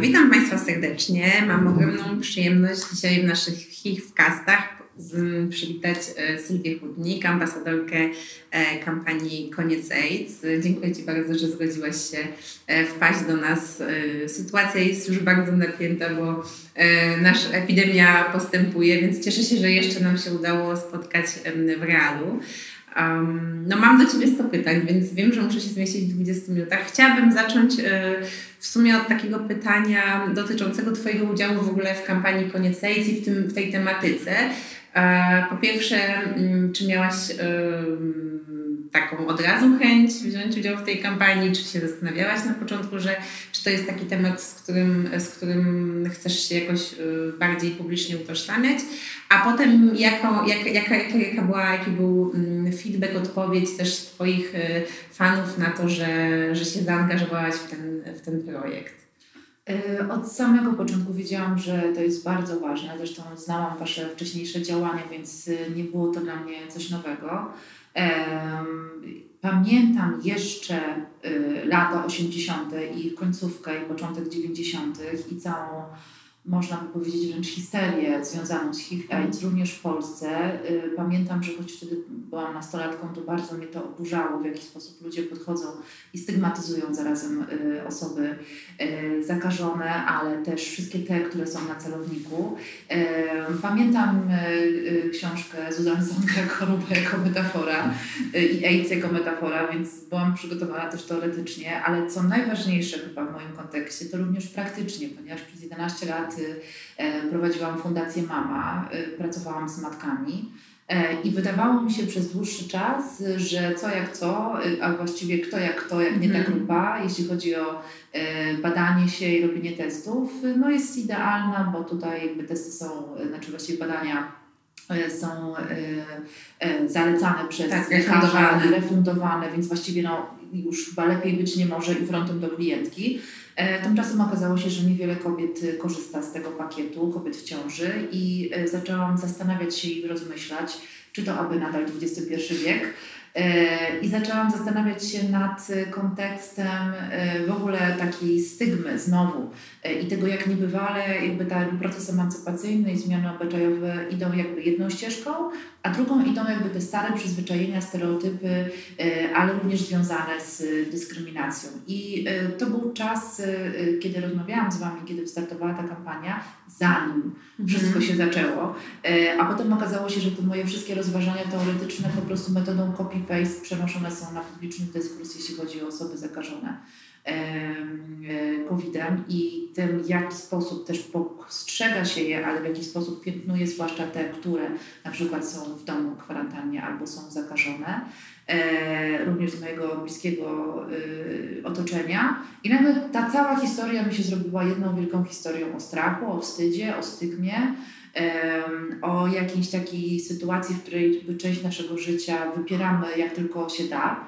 Witam Państwa serdecznie. Mam ogromną przyjemność dzisiaj w naszych HIV-castach przywitać e, Sylwię Chudnik, ambasadorkę e, kampanii Koniec AIDS. Dziękuję Ci bardzo, że zgodziłaś się e, wpaść do nas. Sytuacja jest już bardzo napięta, bo nasza epidemia postępuje, więc cieszę się, że jeszcze nam się udało spotkać w realu. Um, no mam do Ciebie 100 pytań, więc wiem, że muszę się zmieścić w 20 minutach. Chciałabym zacząć y, w sumie od takiego pytania dotyczącego Twojego udziału w ogóle w kampanii Koniec AIDS i w, tym, w tej tematyce. E, po pierwsze, mm, czy miałaś taką od razu chęć wziąć udział w tej kampanii, czy się zastanawiałaś na początku, że czy to jest taki temat, z którym, z którym chcesz się jakoś y, bardziej publicznie utożsamiać, a potem jako, jak, jaka, jaka, jaka była, jaki był mm, feedback, odpowiedź też Twoich y, fanów na to, że, że się zaangażowałaś w ten, w ten projekt? Y, od samego początku wiedziałam, że to jest bardzo ważne. Zresztą znałam Wasze wcześniejsze działania, więc nie było to dla mnie coś nowego. Pamiętam jeszcze y, lata 80. i końcówkę i początek 90. i całą można by powiedzieć wręcz histerię związaną z HIV-AIDS również w Polsce. Y, pamiętam, że choć wtedy byłam nastolatką, to bardzo mnie to oburzało, w jaki sposób ludzie podchodzą i stygmatyzują zarazem y, osoby y, zakażone, ale też wszystkie te, które są na celowniku. Pamiętam książkę Zuzanny Sonka Choroba jako metafora i AIDS jako metafora, więc byłam przygotowana też teoretycznie, ale co najważniejsze chyba w moim kontekście, to również praktycznie, ponieważ przez 11 lat E, prowadziłam Fundację Mama, e, pracowałam z matkami. E, I wydawało mi się przez dłuższy czas, że co jak co, a właściwie kto jak kto, jak nie ta mhm. grupa, jeśli chodzi o badanie się i robienie testów, no jest idealna, bo tutaj jakby testy są, znaczy właściwie badania są zalecane przez tak, refundowane. refundowane, więc właściwie no, już chyba lepiej być nie może i frontem do klientki. E, tymczasem okazało się, że niewiele kobiet y, korzysta z tego pakietu, kobiet w ciąży i e, zaczęłam zastanawiać się i rozmyślać, czy to aby nadal XXI wiek, E, I zaczęłam zastanawiać się nad kontekstem e, w ogóle takiej stygmy znowu e, i tego, jak niebywale jakby ten proces emancypacyjny i zmiany obyczajowe idą jakby jedną ścieżką, a drugą idą jakby te stare przyzwyczajenia, stereotypy, ale również związane z dyskryminacją. I to był czas, kiedy rozmawiałam z Wami, kiedy wystartowała ta kampania, zanim wszystko mhm. się zaczęło, a potem okazało się, że te moje wszystkie rozważania teoretyczne po prostu metodą copy-paste przenoszone są na publiczny dyskurs, jeśli chodzi o osoby zakażone e, COVID-em i tym, w jaki sposób też postrzega się je, ale w jaki sposób piętnuje, zwłaszcza te, które na przykład są w domu kwarantannie albo są zakażone, e, również z mojego bliskiego e, otoczenia. I nagle ta cała historia mi się zrobiła jedną wielką historią o strachu, o wstydzie, o stygmie, o jakiejś takiej sytuacji, w której część naszego życia wypieramy jak tylko się da.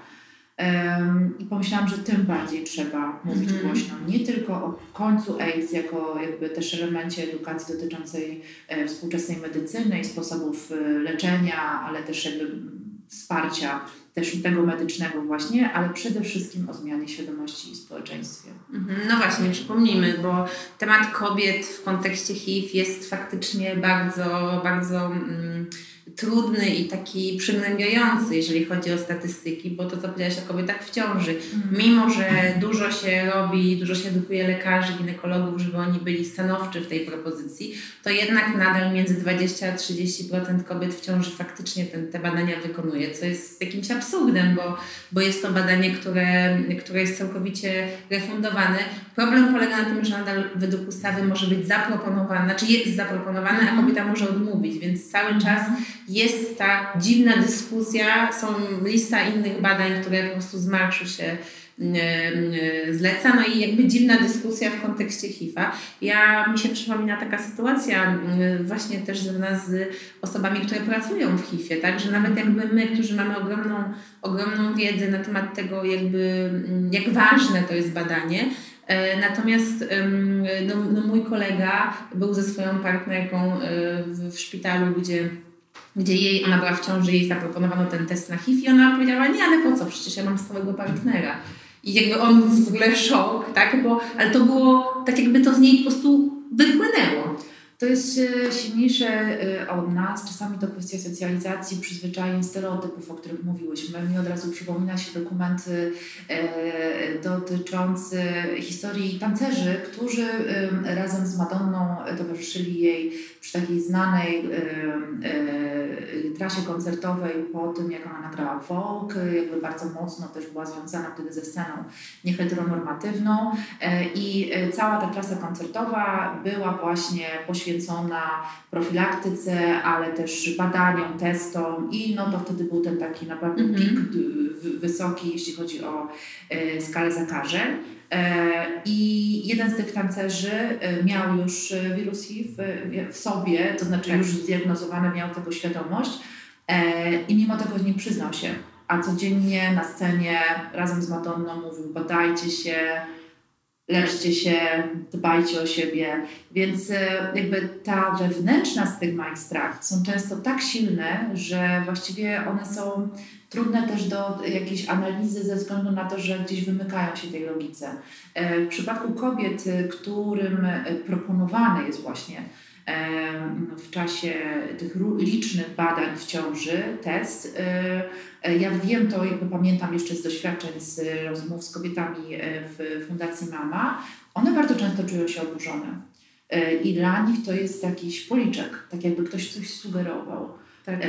I pomyślałam, że tym bardziej trzeba mówić mm -hmm. głośno. Nie tylko o końcu AIDS, jako jakby też elemencie edukacji dotyczącej e, współczesnej medycyny i sposobów e, leczenia, ale też jakby wsparcia też tego medycznego właśnie, ale przede wszystkim o zmianie świadomości w społeczeństwie. Mhm. No właśnie, przypomnijmy, bo temat kobiet w kontekście HIV jest faktycznie bardzo, bardzo... Mm, trudny i taki przygnębiający, jeżeli chodzi o statystyki, bo to, co powiedziałaś o kobietach w ciąży, mhm. mimo że dużo się robi, dużo się edukuje lekarzy, ginekologów, żeby oni byli stanowczy w tej propozycji, to jednak nadal między 20 a 30% kobiet w ciąży faktycznie ten, te badania wykonuje, co jest jakimś absurdem, bo, bo jest to badanie, które, które jest całkowicie refundowane. Problem polega na tym, że nadal według ustawy może być zaproponowane, znaczy jest zaproponowane, a mhm. kobieta może odmówić, więc cały czas jest ta dziwna dyskusja, są lista innych badań, które po prostu z marszu się mm, mm, zleca, no i jakby dziwna dyskusja w kontekście HIV-a. Ja, mi się przypomina taka sytuacja mm, właśnie też związana z osobami, które pracują w HIV-ie, tak, że nawet jakby my, którzy mamy ogromną, ogromną wiedzę na temat tego jakby, jak ważne to jest badanie, e, Natomiast no, no mój kolega był ze swoją partnerką e, w szpitalu, gdzie gdzie jej, ona była w ciąży, jej zaproponowano ten test na HIV i ona powiedziała, nie, ale po co, przecież ja mam stałego partnera. I jakby on w ogóle szok, tak? Bo, ale to było tak jakby to z niej po prostu wypłynęło. To jest e, silniejsze e, od nas. Czasami to kwestia socjalizacji, przyzwyczajeń, stereotypów, o których mówiłyśmy. Mi od razu przypomina się dokument e, dotyczący historii tancerzy, którzy razem z Madonną towarzyszyli jej przy takiej znanej trasie koncertowej po tym, jak ona nagrała folk, jakby bardzo mocno też była związana wtedy ze sceną nieheteronormatywną i cała ta trasa koncertowa była właśnie poświęcona poświęcona profilaktyce, ale też badaniom, testom i no to wtedy był ten taki naprawdę mm -hmm. pik wysoki, jeśli chodzi o e, skalę zakażeń. E, I jeden z tych tancerzy e, miał już wirus HIV w sobie, to znaczy tak. już zdiagnozowany, miał tego świadomość i mimo tego nie przyznał się. A codziennie na scenie razem z Madonną mówił: badajcie się, leczcie się, dbajcie o siebie. Więc e, jakby ta wewnętrzna stygma i strach są często tak silne, że właściwie one są trudne też do jakiejś analizy ze względu na to, że gdzieś wymykają się tej logice. E, w przypadku kobiet, którym proponowany jest właśnie w czasie tych licznych badań w ciąży test. E, e, ja wiem to, jakby pamiętam jeszcze z doświadczeń, z rozmów z kobietami e, w Fundacji Mama. One bardzo często czują się oburzone. I dla nich to jest jakiś policzek, tak jakby ktoś coś sugerował. Tak.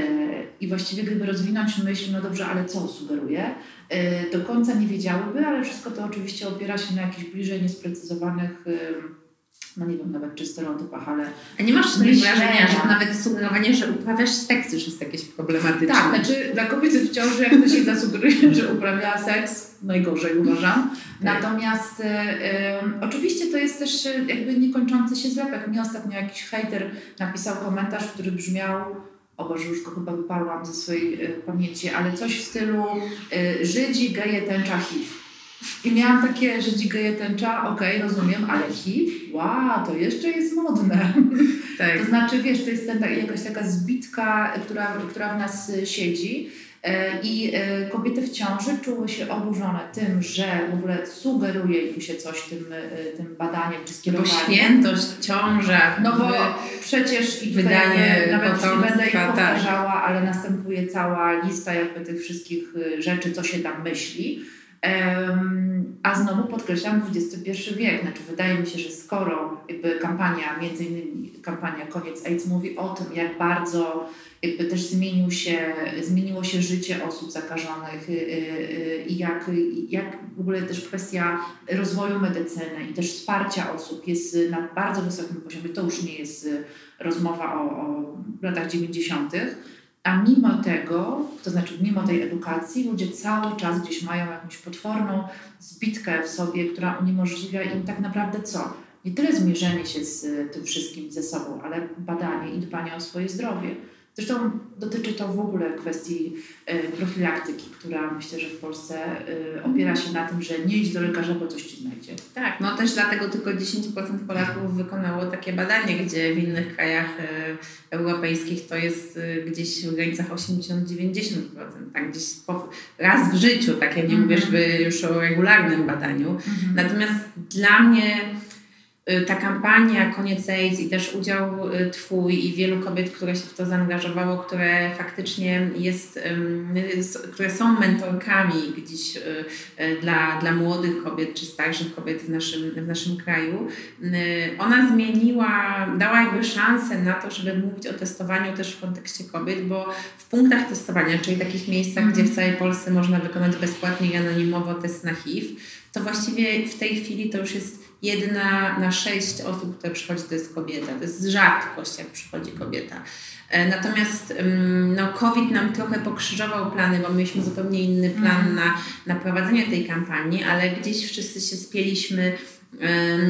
I właściwie gdyby rozwinąć myśl, no dobrze, ale co sugeruje, do końca nie wiedziałyby, ale wszystko to oczywiście opiera się na jakichś bliżej niesprecyzowanych no nie wiem nawet czy stereotypach, ale... A nie masz takiego wrażenia, że nawet sugerowanie, że uprawiasz seks już jest jakieś problematyczne? Tak, znaczy dla kobiety w ciąży, jak ktoś jej zasugeruje, że uprawia seks, najgorzej uważam. Tak. Natomiast y, y, oczywiście to jest też jakby niekończący się zlepek. Mi ostatnio jakiś hater napisał komentarz, który brzmiał o Boże, już go chyba wyparłam ze swojej y, pamięci, ale coś w stylu y, Żydzi, geje, tęcza, HIV. I miałam takie, że dzikeje tęcza, okej, okay, rozumiem, ale HIV, wow, to jeszcze jest modne. Tak. To znaczy, wiesz, to jest ten, jakaś taka zbitka, która, która w nas siedzi. E, I e, kobiety w ciąży czuły się oburzone tym, że w ogóle sugeruje im się coś tym, e, tym badaniem czy skierowaniem. Bo świętość, ciąża. No bo wydanie i wydanie nawet nie będę ich tak. powtarzała, tak. ale następuje cała lista jakby tych wszystkich rzeczy, co się tam myśli. A znowu podkreślam XXI wiek. Znaczy, wydaje mi się, że skoro jakby kampania, między innymi kampania Koniec AIDS mówi o tym, jak bardzo jakby też zmienił się, zmieniło się życie osób zakażonych y, y, y, i jak, jak w ogóle też kwestia rozwoju medycyny i też wsparcia osób jest na bardzo wysokim poziomie. To już nie jest rozmowa o, o latach 90 a mimo tego, to znaczy mimo tej edukacji, ludzie cały czas gdzieś mają jakąś potworną zbitkę w sobie, która uniemożliwia im tak naprawdę co? Nie tyle zmierzenie się z tym wszystkim ze sobą, ale badanie i dbanie o swoje zdrowie. Zresztą dotyczy to w ogóle kwestii e, profilaktyki, która myślę, że w Polsce e, opiera się na tym, że nie idź do lekarza, bo coś ci znajdzie. Tak, no też dlatego tylko 10% Polaków wykonało takie badanie, gdzie w innych krajach e, europejskich to jest gdzieś w granicach 80-90%, tak gdzieś raz w życiu, tak ja nie mówię mhm. już o regularnym badaniu. Mhm. Natomiast dla mnie ta kampania Koniec AIDS i też udział y, Twój i wielu kobiet, które się w to zaangażowało, które faktycznie jest, które są mentorkami gdzieś y, dla, dla młodych kobiet czy starszych kobiet w naszym, w naszym kraju, ona zmieniła, dała jakby szansę na to, żeby mówić o testowaniu też w kontekście kobiet, bo w punktach testowania, czyli takich miejscach, gdzie w całej Polsce można wykonać bezpłatnie i anonimowo test na HIV, to właściwie w tej chwili to już jest jedna na sześć osób, które przychodzi, to jest kobieta. To jest rzadkość, jak przychodzi kobieta. E, natomiast no, COVID nam trochę pokrzyżował plany, bo mieliśmy zupełnie inny plan mm. na, na prowadzenie tej kampanii, ale gdzieś wszyscy się spieliśmy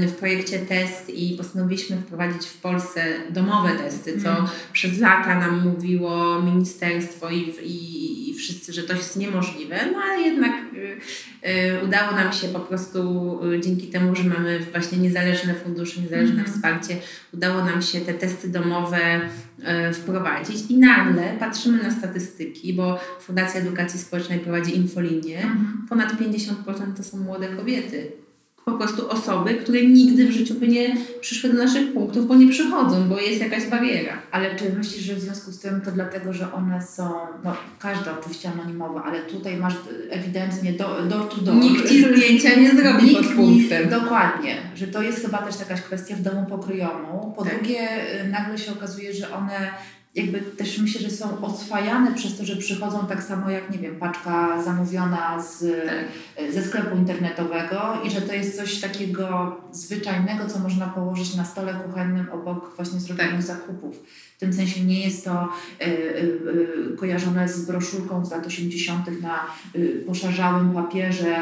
w projekcie test i postanowiliśmy wprowadzić w Polsce domowe testy, co mm. przez lata nam mówiło ministerstwo i, i, i, wszyscy, że to jest niemożliwe, no ale jednak y, udało nam się po prostu dzięki temu, że mamy właśnie niezależne fundusze, niezależne mm wsparcie, udało nam się te testy domowe wprowadzić. I nagle patrzymy na statystyki, bo Fundacja Edukacji Społecznej prowadzi infolinię, mm ponad 50% to są młode kobiety po prostu osoby, które nigdy w życiu by nie przyszły do naszych punktów, bo nie przychodzą, bo jest jakaś bariera. Ale czy myślisz, że w związku z tym to dlatego, że one są, no każda oczywiście anonimowa, ale tutaj masz ewidentnie do, do to do. Nikt ci zdjęcia nie zrobi Nikt pod punktem. dokładnie, że to jest chyba też jakaś kwestia w domu pokryjomu. Po tak. drugie, y, nagle się okazuje, że one jakby też myślę, że są oswajane przez to, że przychodzą tak samo jak, nie wiem, paczka zamówiona z, tak. ze sklepu internetowego i że to jest coś takiego zwyczajnego, co można położyć na stole kuchennym obok właśnie zrobionych tak. zakupów. W tym sensie nie jest to y, y, kojarzone z broszurką z lat 80. na y, poszerzałym papierze,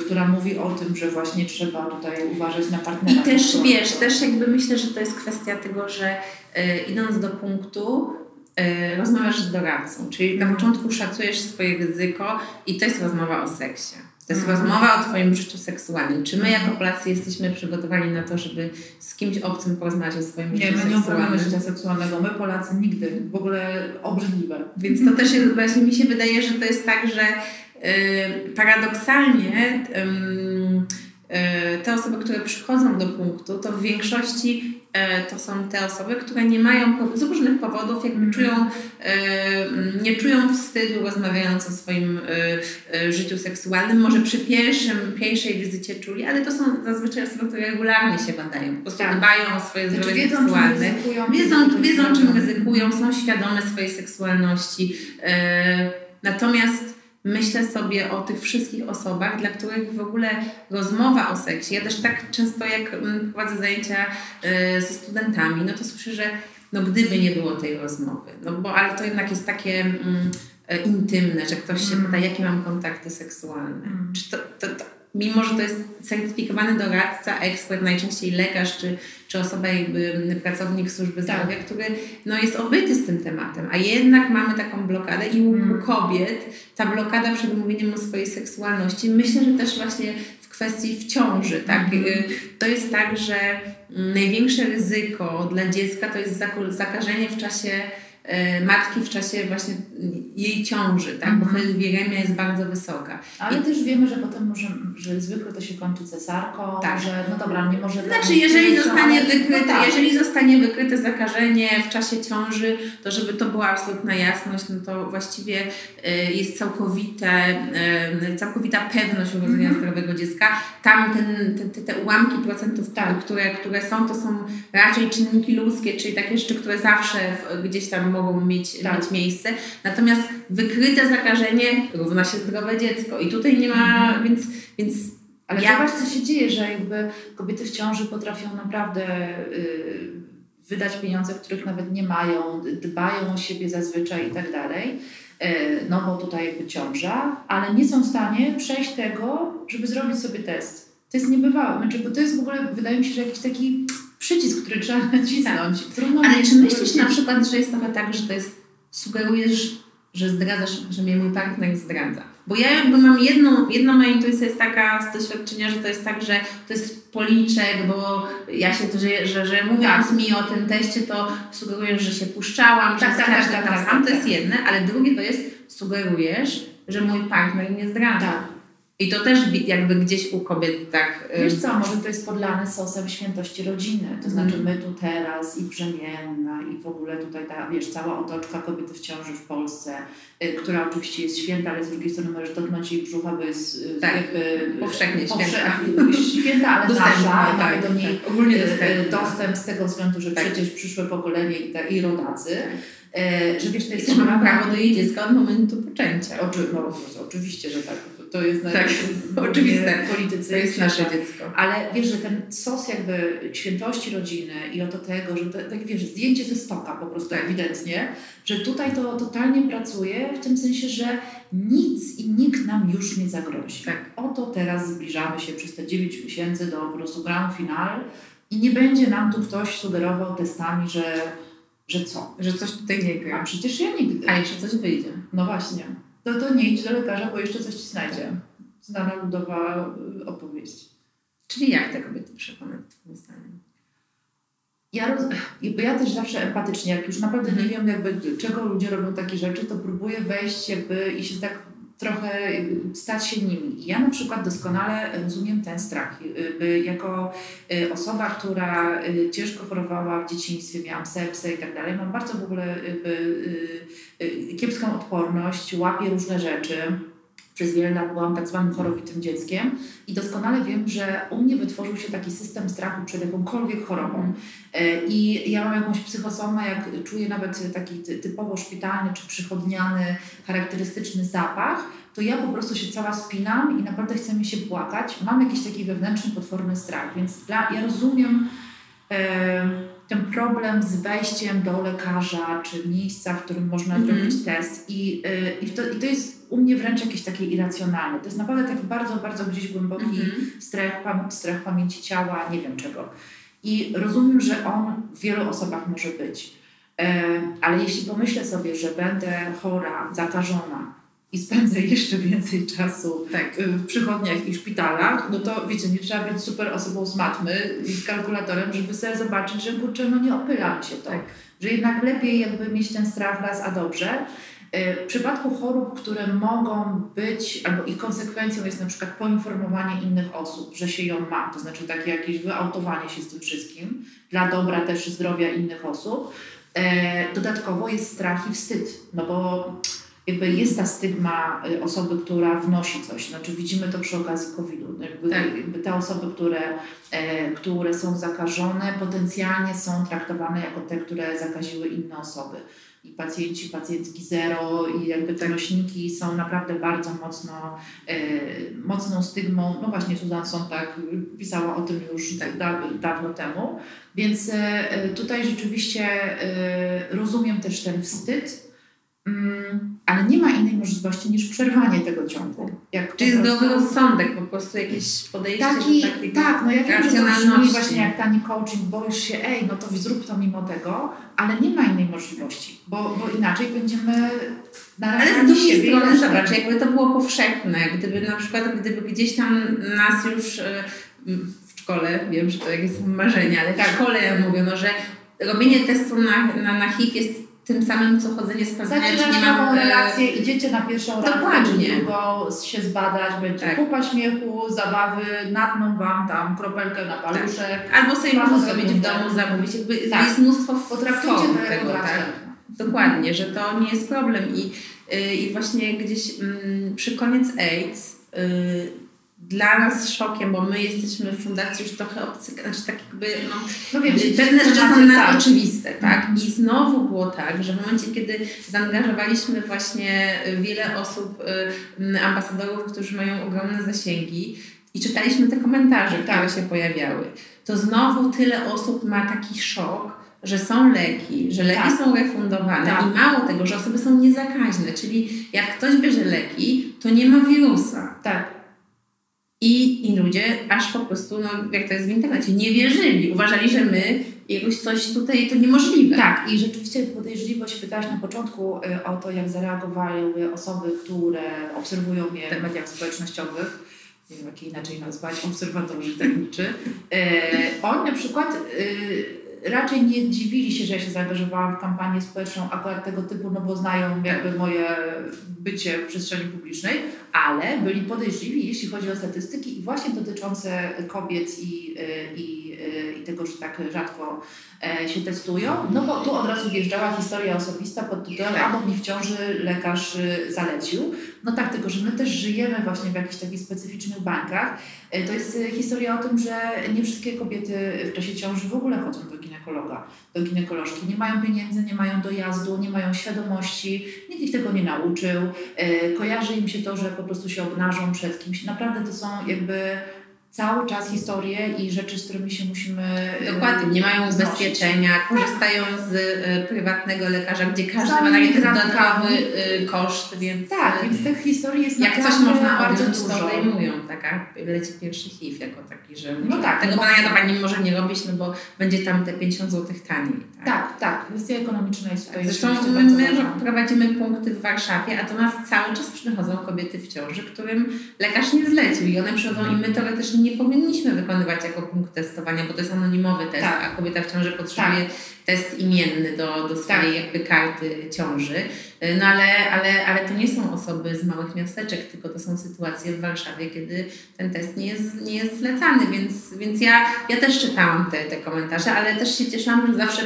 która mówi o tym, że właśnie trzeba tutaj uważać na partnera. I też wiesz, też jakby myślę, że to jest kwestia tego, że idąc do punktu, rozmawiasz z doradcą, czyli na mhm. początku szacujesz swoje ryzyko i to jest rozmowa o seksie. To jest mhm. rozmowa o Twoim życiu seksualnym. Czy my jako Polacy jesteśmy przygotowani na to, żeby z kimś obcym porozmawiać o swoim nie, życiu seksualnym? Nie, my nie uprawiamy życia seksualnego. My Polacy nigdy. W ogóle obrzydliwe. Więc to też jest, właśnie mi się wydaje, że to jest tak, że yy, paradoksalnie yy, te osoby, które przychodzą do punktu, to w większości to są te osoby, które nie mają z różnych powodów, jakby mm. czują, e, nie czują wstydu rozmawiając o swoim e, życiu seksualnym. Może przy pierwszym, pierwszej wizycie czuli, ale to są zazwyczaj osoby, które regularnie się badają. Po prostu tak. dbają o swoje znaczy, zdrowie wiedzą, seksualne. Czym ryzykują, wiedzą, wiedzą, czym ryzykują, są świadome swojej seksualności. Natomiast myślę sobie o tych wszystkich osobach, dla których w ogóle rozmowa o seksie, ja też tak często jak mm, prowadzę zajęcia y, ze studentami, no to słyszę, że no gdyby nie było tej rozmowy, no bo ale to jednak jest takie mm, e, intymne, że ktoś się pyta, jakie mam kontakty seksualne. Mm. Czy to, to, to mimo że to jest certyfikowany doradca, ekspert, najczęściej lekarz czy, czy osoba jakby pracownik służby tak. zdrowia, który no, jest obyty z tym tematem, a jednak mamy taką blokadę i u, mm. kobiet ta blokada przed mówieniem o swojej seksualności, myślę, że też właśnie w kwestii w ciąży, tak? Mm. To jest tak, że największe ryzyko dla dziecka to jest zakażenie w czasie matki w czasie właśnie jej ciąży, tak? Bo wtedy wiremia jest bardzo wysoka. Ale I też wiemy, że potem może, że zwykle to się kończy cesarką, tak. że no dobra, nie może... Znaczy, jeżeli zostanie, wykryte, no tak. jeżeli zostanie wykryte zakażenie w czasie ciąży, to żeby to była absolutna jasność, no to właściwie y, jest całkowite, y, całkowita pewność urodzenia mm -hmm. zdrowego dziecka. Tam ten, te, te ułamki procentów, tak. które, które są, to są raczej czynniki ludzkie, czyli takie rzeczy, które zawsze gdzieś tam mogą mieć, tak. mieć miejsce. Natomiast wykryte zakażenie równa się zdrowe dziecko. I tutaj nie ma, mhm. więc, więc ale ja... zobacz, co się dzieje, że jakby kobiety w ciąży potrafią naprawdę yy, wydać pieniądze, których nawet nie mają, dbają o siebie zazwyczaj i tak dalej, yy, no bo tutaj jakby ciąża, ale nie są w stanie przejść tego, żeby zrobić sobie test. To jest niebywałe, znaczy, bo to jest w ogóle, wydaje mi się, że jakiś taki przycisk, który trzeba nacisnąć. Tak. Ale czy myślisz na przykład, że jest trochę tak, że to jest, sugerujesz, że zdradzasz, że mnie mój partner zdradza? Bo ja jakby mam jedną, jedna moja intuicja jest taka z doświadczenia, że to jest tak, że to jest policzek, bo ja się, że, że, że mówiąc tak. mi o tym teście, to sugerujesz, że się puszczałam, tak, że tak, tak, tak, tak, tak, to jest jedne, ale drugie to jest sugerujesz, że mój partner nie zdradza. Tak. I to też jakby gdzieś u kobiet tak... Wiesz co, może to jest podlane sosem świętości rodziny. To znaczy mhm. my tu teraz i brzemienna i w ogóle tutaj ta, wiesz, cała otoczka kobiety w ciąży w Polsce, y, która oczywiście jest święta, ale z drugiej strony możesz dotknąć jej brzucha, bo jest y, tak, jakby... powszechnie święta. święta, ale nasza, tak, do niej tak, ogólnie y, dostęp, dostęp z tego względu, że tak. przecież przyszłe pokolenie i, ta, i rodacy. Tak. że wiesz, to jest... Ma prawo do jej dziecka od momentu poczęcia. Oczy, no, oczywiście, że tak to jest tak, oczywiste. Politycy. To jest nasze dziecko. Ale wiesz, że ten sos jakby świętości rodziny i oto tego, że to, tak wiesz, zdjęcie ze stoka po prostu tak. ewidentnie, że tutaj to totalnie pracuje w tym sensie, że nic i nikt nam już nie zagrozi. Tak. Oto teraz zbliżamy się przez te 9 miesięcy do po prostu grand final i nie będzie nam tu ktoś sugerował testami, że, że co? Że coś tutaj nie gra. A przecież ja nigdy. A jeszcze coś wyjdzie. No właśnie to, to nie idź do lekarza, bo jeszcze coś ci znajdzie. znana ludowa y, opowieść. Czyli jak te kobiety przekonać Twoim zdaniem? Ja, roz... bo ja też zawsze empatycznie, jak już naprawdę nie wiem jakby czego ludzie robią takie rzeczy, to próbuję wejść jakby i się tak trochę stać się nimi. I ja na przykład doskonale rozumiem ten strach. By jako y, osoba, która y, ciężko chorowała w dzieciństwie, miałam sepsę i tak dalej, mam bardzo w ogóle y, kiepską odporność, łapię różne rzeczy przez wiele lat byłam tak zwanym chorowitym dzieckiem i doskonale wiem, że u mnie wytworzył się taki system strachu przed jakąkolwiek chorobą. E, I ja mam jakąś psychosomę, jak czuję nawet taki typowo szpitalny czy przychodniany, charakterystyczny zapach, to ja po prostu się cała spinam i naprawdę chce mi się płakać. Mam jakiś taki wewnętrzny, potworny strach, więc dla, ja rozumiem ten problem z wejściem do lekarza, czy miejsca, w którym można mm zrobić test i, y, i, to, i to jest u mnie wręcz jakieś takie irracjonalne. To jest naprawdę taki bardzo, bardzo gdzieś głęboki mm -hmm. strach, pam strach pamięci ciała, nie wiem czego. I rozumiem, że on w wielu osobach może być. E, ale jeśli pomyślę sobie, że będę chora, zakażona, i spędzę jeszcze więcej czasu tak, w przychodniach i szpitalach, no to wiecie, nie trzeba być super osobą z matmy i z kalkulatorem, żeby sobie zobaczyć, że kurczę, no nie opylam się to. Tak. Że jednak lepiej jakby mieć ten strach raz, a dobrze. Y, w przypadku chorób, które mogą być, albo ich konsekwencją jest na przykład poinformowanie innych osób, że się ją ma, to znaczy takie jakieś wyautowanie się z tym wszystkim, dla dobra też zdrowia innych osób, y, dodatkowo jest strach i wstyd, no bo jakby jest ta stygma y, osoby, która wnosi coś. Znaczy widzimy to przy okazji COVID-u. Jakby, tak. jakby te osoby, które, e, które są zakażone, potencjalnie są traktowane jako te, które zakaziły inne osoby. I pacjenci, pacjentki zero i jakby te tak. nośniki są naprawdę bardzo mocno, e, mocną stygmą. No właśnie Susan Sontag pisała o tym już tak. da, dawno temu. Więc e, tutaj rzeczywiście e, rozumiem też ten wstyd, ale nie ma innej możliwości niż przerwanie tego ciągu. Jak Czyli zdrowy rozsądek, po prostu jakieś podejście taki, do Tak, no ja wiem, że to właśnie jak tani coaching, boisz się, ej, no to zrób to mimo tego, ale nie ma innej możliwości, bo, bo inaczej będziemy narażani Ale z drugiej strony, zobacz, jakby to było powszechne, gdyby na przykład, gdyby gdzieś tam nas już e, w szkole, wiem, że to jakieś są marzenia, ale w tak. szkole mówiono, że robienie testu na, na, na HIV jest tym samym, co chodzenie sprawdzania, czy nie mam... relację, idziecie na pierwszą Dokładnie. długo się zbadać, będzie tak. kupa śmiechu, zabawy, natną Wam tam kropelkę na paluszek. Tak. Albo sobie można zrobić w domu, zamówić. Jakby tak. Jest mnóstwo Potraktujcie to tego, tak. Dokładnie, że to nie jest problem i, yy, i właśnie gdzieś yy, przy koniec AIDS yy, dla nas szokiem, bo my jesteśmy w fundacji już trochę obcy, znaczy tak jakby, no, no wiem, pewne rzeczy są nas tak. oczywiste, tak? Mhm. I znowu było tak, że w momencie, kiedy zaangażowaliśmy właśnie wiele osób, y, ambasadorów, którzy mają ogromne zasięgi i czytaliśmy te komentarze, które tak. się pojawiały, to znowu tyle osób ma taki szok, że są leki, że leki tak. są refundowane tak. i mało tego, że osoby są niezakaźne, czyli jak ktoś bierze leki, to nie ma wirusa. Tak. I, I ludzie aż po prostu, no, jak to jest w internecie, nie wierzyli. Uważali, że my jakoś coś tutaj to niemożliwe. Tak, i rzeczywiście podejrzliwość pytałaś na początku y, o to, jak zareagowały osoby, które obserwują mnie w mediach społecznościowych. Nie wiem, jak inaczej nazwać, obserwatorzy techniczy. E, oni na przykład y, raczej nie dziwili się, że ja się zaangażowałam w kampanię społeczną akurat tego typu, no bo znają jakby moje bycie w przestrzeni publicznej, ale byli podejrzliwi, jeśli chodzi o statystyki i właśnie dotyczące kobiet i, i, i tego, że tak rzadko e, się testują, no bo tu od razu wjeżdżała historia osobista pod tytułem albo mi w ciąży lekarz y, zalecił. No tak, tylko że my też żyjemy właśnie w jakichś takich specyficznych bankach. E, to jest y, historia o tym, że nie wszystkie kobiety w czasie ciąży w ogóle chodzą do ginekologa, do ginekolożki. Nie mają pieniędzy, nie mają dojazdu, nie mają świadomości, nikt ich tego nie nauczył. E, kojarzy im się to, że po prostu się obnażą przed kimś. Naprawdę to są jakby cały czas historie i rzeczy, z którymi się musimy. Dokładnie, nie mają ubezpieczenia, korzystają z y, prywatnego lekarza, gdzie każdy ma taki dodatkowy y, koszt, więc. Tak, więc tych historii jest Jak coś można bardzo dużo. to odejmują, taka leci pierwszy HIV jako taki, że no tak, tego badania to pani może nie robić, no bo będzie tam te 50 zł taniej. Tak, tak, tak. kwestia ekonomiczna jest tutaj Zresztą my, my prowadzimy punkty w Warszawie, a do nas cały czas przychodzą kobiety w ciąży, którym lekarz nie zlecił i one przychodzą i my teoretycznie nie powinniśmy wykonywać jako punkt testowania, bo to jest anonimowy test, tak. a kobieta w ciąży potrzebuje tak. test imienny do, do swojej tak. jakby karty ciąży. No ale, ale, ale to nie są osoby z małych miasteczek, tylko to są sytuacje w Warszawie, kiedy ten test nie jest, nie jest zlecany, więc, więc ja, ja też czytałam te, te komentarze, ale też się cieszyłam, że zawsze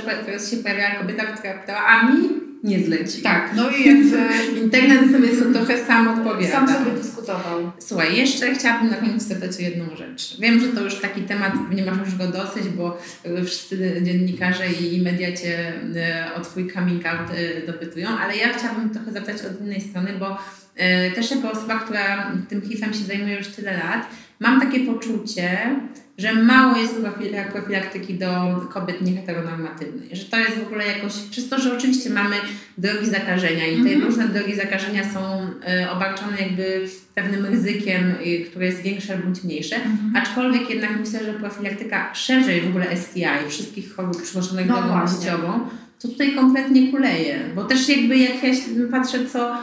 się pojawiała kobieta, która pytała, a mi nie zleci. Tak, no i jakby internet sobie trochę sam odpowiada. Sam sobie dyskutował. Słuchaj, jeszcze chciałabym na koniec zapytać o jedną rzecz. Wiem, że to już taki temat, nie masz już go dosyć, bo wszyscy dziennikarze i media Cię e, o Twój coming out e, dopytują, ale ja chciałabym trochę zapytać od innej strony, bo e, też jako osoba, która tym HIV-em się zajmuje już tyle lat, mam takie poczucie, że mało jest profilaktyki do kobiet nieheteronormatywnych, że to jest w ogóle jakoś, przez to, że oczywiście mamy drogi zakażenia i te mm -hmm. różne drogi zakażenia są y, obarczone jakby pewnym ryzykiem, y, które jest większe bądź mniejsze, mm -hmm. aczkolwiek jednak myślę, że profilaktyka szerzej w ogóle STI, wszystkich chorób przynoszonych no drogą to tutaj kompletnie kuleje, bo też jakby jak ja patrzę, co,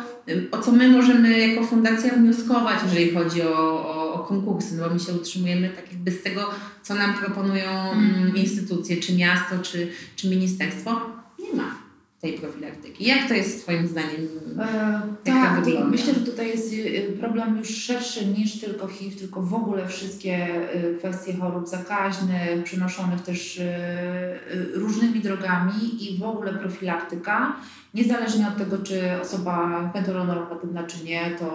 o co my możemy jako fundacja wnioskować, jeżeli chodzi o, o, o konkursy, no bo my się utrzymujemy tak jakby z tego, co nam proponują mm. instytucje, czy miasto, czy, czy ministerstwo, nie ma tej profilaktyki. Jak to jest Twoim zdaniem? E, tak, myślę, że tutaj jest y, problem już szerszy niż tylko HIV, tylko w ogóle wszystkie y, kwestie chorób zakaźnych, przynoszonych też y, różnymi drogami i w ogóle profilaktyka. Niezależnie od tego, czy osoba heteronormatywna, czy nie, to,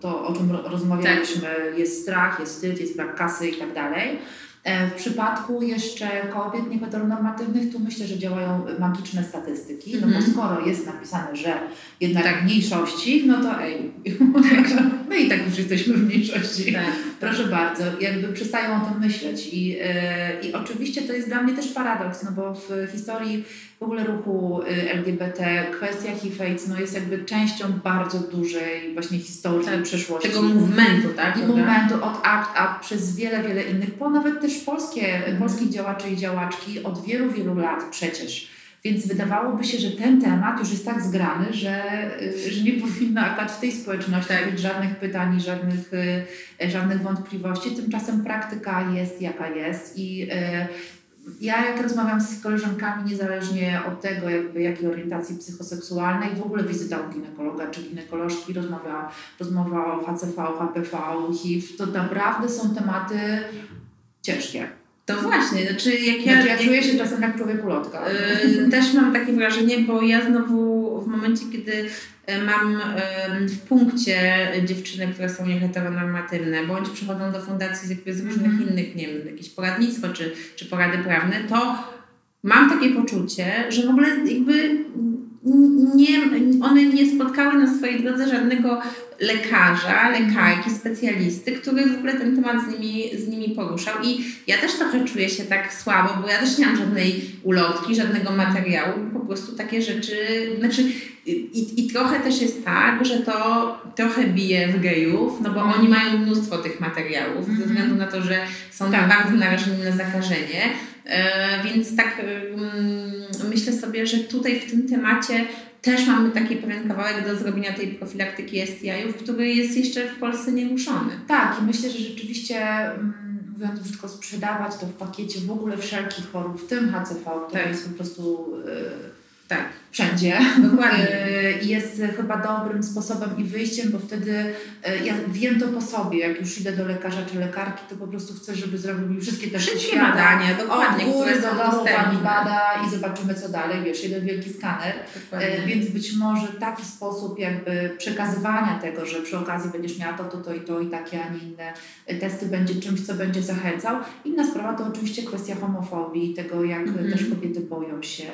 to o czym rozmawialiśmy, tak. jest strach, jest wstyd, jest brak kasy i tak dalej. E, w przypadku jeszcze kobiet nieheteronormatywnych, tu myślę, że działają magiczne statystyki, no bo mhm. skoro jest napisane, że jednak tak. mniejszości, no to ej, tak. My i tak już jesteśmy w mniejszości. Tak. Proszę bardzo, jakby przestają o tym myśleć i, yy, i oczywiście to jest dla mnie też paradoks, no bo w historii w ogóle ruchu y, LGBT, kwestia HIV-AIDS no jest jakby częścią bardzo dużej właśnie historii tak, przeszłości. Tego movementu, tak? I movementu od akt, a przez wiele, wiele innych, bo nawet też polskie, mhm. polskich działaczy i działaczki od wielu, wielu lat przecież. Więc wydawałoby się, że ten temat już jest tak zgrany, że, y, że nie powinno akurat w tej społeczności tak. być żadnych pytań, żadnych, y, żadnych wątpliwości. Tymczasem praktyka jest jaka jest i ja jak rozmawiam z koleżankami, niezależnie od tego, jakby jakiej orientacji psychoseksualnej, w ogóle wizyta u ginekologa czy ginekolożki, rozmowa, rozmowa o HCV, HPV, HIV, to naprawdę są tematy ciężkie. To właśnie, znaczy jak ja, znaczy ja czuję się czasem jak człowiek ulotka. Yy, też mam takie wrażenie, bo ja znowu w momencie, kiedy E, mam w punkcie dziewczyny, które są nieheteronormatywne, bądź przychodzą do fundacji z, z różnych mm. innych, nie wiem, jakieś poradnictwo czy, czy porady prawne, to mam takie poczucie, że w ogóle jakby nie, one nie spotkały na swojej drodze żadnego lekarza, lekarki, specjalisty, który w ogóle ten temat z nimi, z nimi poruszał. I ja też trochę czuję się tak słabo, bo ja też nie mam żadnej ulotki, żadnego materiału, po prostu takie rzeczy, znaczy i, i trochę też jest tak, że to trochę bije w gejów, no bo mm. oni mają mnóstwo tych materiałów, mm. ze mhm. względu na to, że są tak. bardzo narażeni na zakażenie. E, więc tak myślę sobie, że tutaj w tym temacie też mamy taki pewien kawałek do zrobienia tej profilaktyki STI-ów, który jest jeszcze w Polsce nieruszony. Tak, i myślę, że rzeczywiście mm, mówiąc brzydko, sprzedawać to w pakiecie w ogóle wszelkich chorób, w tym HCV, to tak. jest po prostu... Yy, tak, wszędzie. Dokładnie. I jest chyba dobrym sposobem i wyjściem, bo wtedy e, ja wiem to po sobie, jak już idę do lekarza czy lekarki, to po prostu chcę, żeby zrobili wszystkie te wszystkie badania, dokładnie, od góry do dołu pani bada i zobaczymy co dalej, wiesz, jeden wielki skaner. Dokładnie. E, więc być może taki sposób jakby przekazywania tego, że przy okazji będziesz miała to, to, to i to i takie, a nie inne testy będzie czymś, co będzie zachęcał. Inna sprawa to oczywiście kwestia homofobii, tego jak -hmm. też kobiety boją się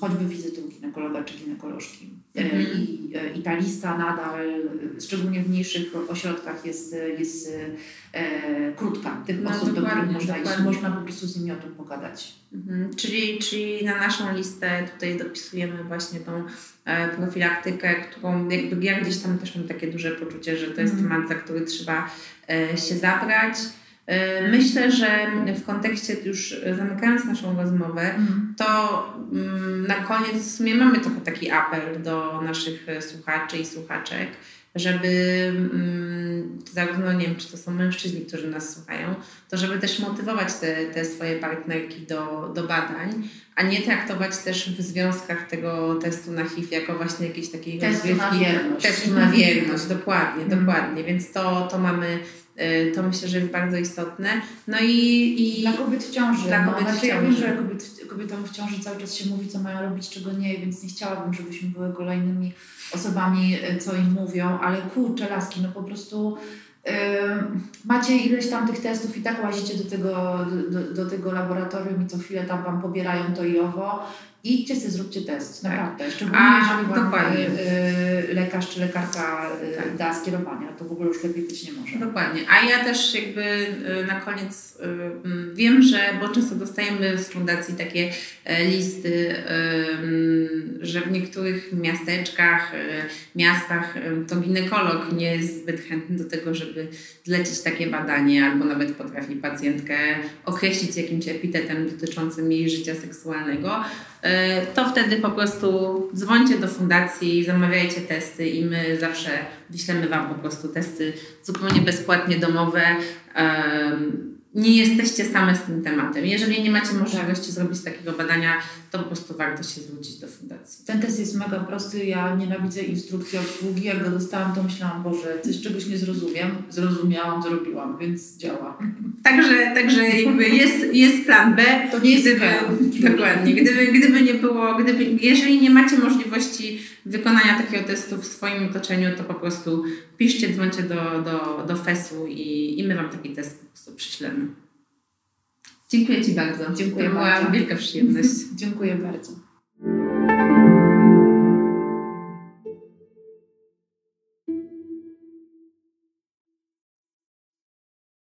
choćby wizyty u ginekologa czy ginekolożki. Mhm. I, I ta lista nadal, szczególnie w mniejszych ośrodkach, jest, jest e, krótka. Tych no, osób, do których można iść. Można po prostu z nimi o tym pogadać. Mhm. Czyli, czyli na naszą listę tutaj dopisujemy właśnie tą e, profilaktykę, którą jakby ja gdzieś tam też mam takie duże poczucie, że to jest mhm. temat, za który trzeba e, się zabrać. E, myślę, że w kontekście już zamykając naszą rozmowę, mm. to mm, na koniec w sumie mamy trochę taki apel do naszych słuchaczy i słuchaczek, żeby mm, zarówno nie wiem, czy to są mężczyźni, którzy nas słuchają, to żeby też motywować te, te swoje partnerki do, do badań, a nie traktować też w związkach tego testu na HIV jako właśnie jakiejś takiej testu na wierność. Testu na wierność, dokładnie, mm. dokładnie. Więc to, to mamy to myślę, że jest bardzo istotne. No i, i dla kobiet w ciąży. Dla no, kobiet znaczy, w ciąży. Ja wiem, że kobiet, kobietom w ciąży cały czas się mówi, co mają robić, czego nie, więc nie chciałabym, żebyśmy były kolejnymi osobami, y, co im mówią, ale kurczę, laski, no po prostu yy, macie ileś tam tych testów i tak łazicie do tego, do, do tego laboratorium i co chwilę tam wam pobierają to i owo idźcie sobie, zróbcie test, tak. naprawdę. Szczególnie A, jeżeli wam dokładnie. Y, lekarz czy lekarka y, tak. da skierowania, to w ogóle już lepiej być nie może. Dokładnie. A ja też jakby y, na koniec mm, wiem, że, bo często dostajemy z fundacji takie e, listy, że w niektórych miasteczkach, miastach to ginekolog nie jest zbyt chętny do tego, żeby zlecić takie badanie, albo nawet potrafi pacjentkę określić jakimś epitetem dotyczącym jej życia seksualnego to wtedy po prostu dzwońcie do fundacji, zamawiajcie testy i my zawsze wyślemy Wam po prostu testy zupełnie bezpłatnie domowe nie jesteście same z tym tematem. Jeżeli nie macie możliwości zrobić takiego badania, to po prostu warto się zwrócić do fundacji. Ten test jest mega prosty. Ja nienawidzę instrukcji obsługi. Jak go dostałam, to myślałam, Boże, coś czegoś nie zrozumiem. Zrozumiałam, zrobiłam, więc działa. Także, także jakby jest, jest plan B. To nie jest gdyby, Dokładnie. Gdyby, gdyby nie było, gdyby, jeżeli nie macie możliwości wykonania takiego testu w swoim otoczeniu, to po prostu piszcie, dzwońcie do, do, do FES-u i, i my Wam taki test prostu przyślemy. Dziękuję Ci bardzo. Dziękuję to bardzo. była wielka przyjemność. Dziękuję bardzo.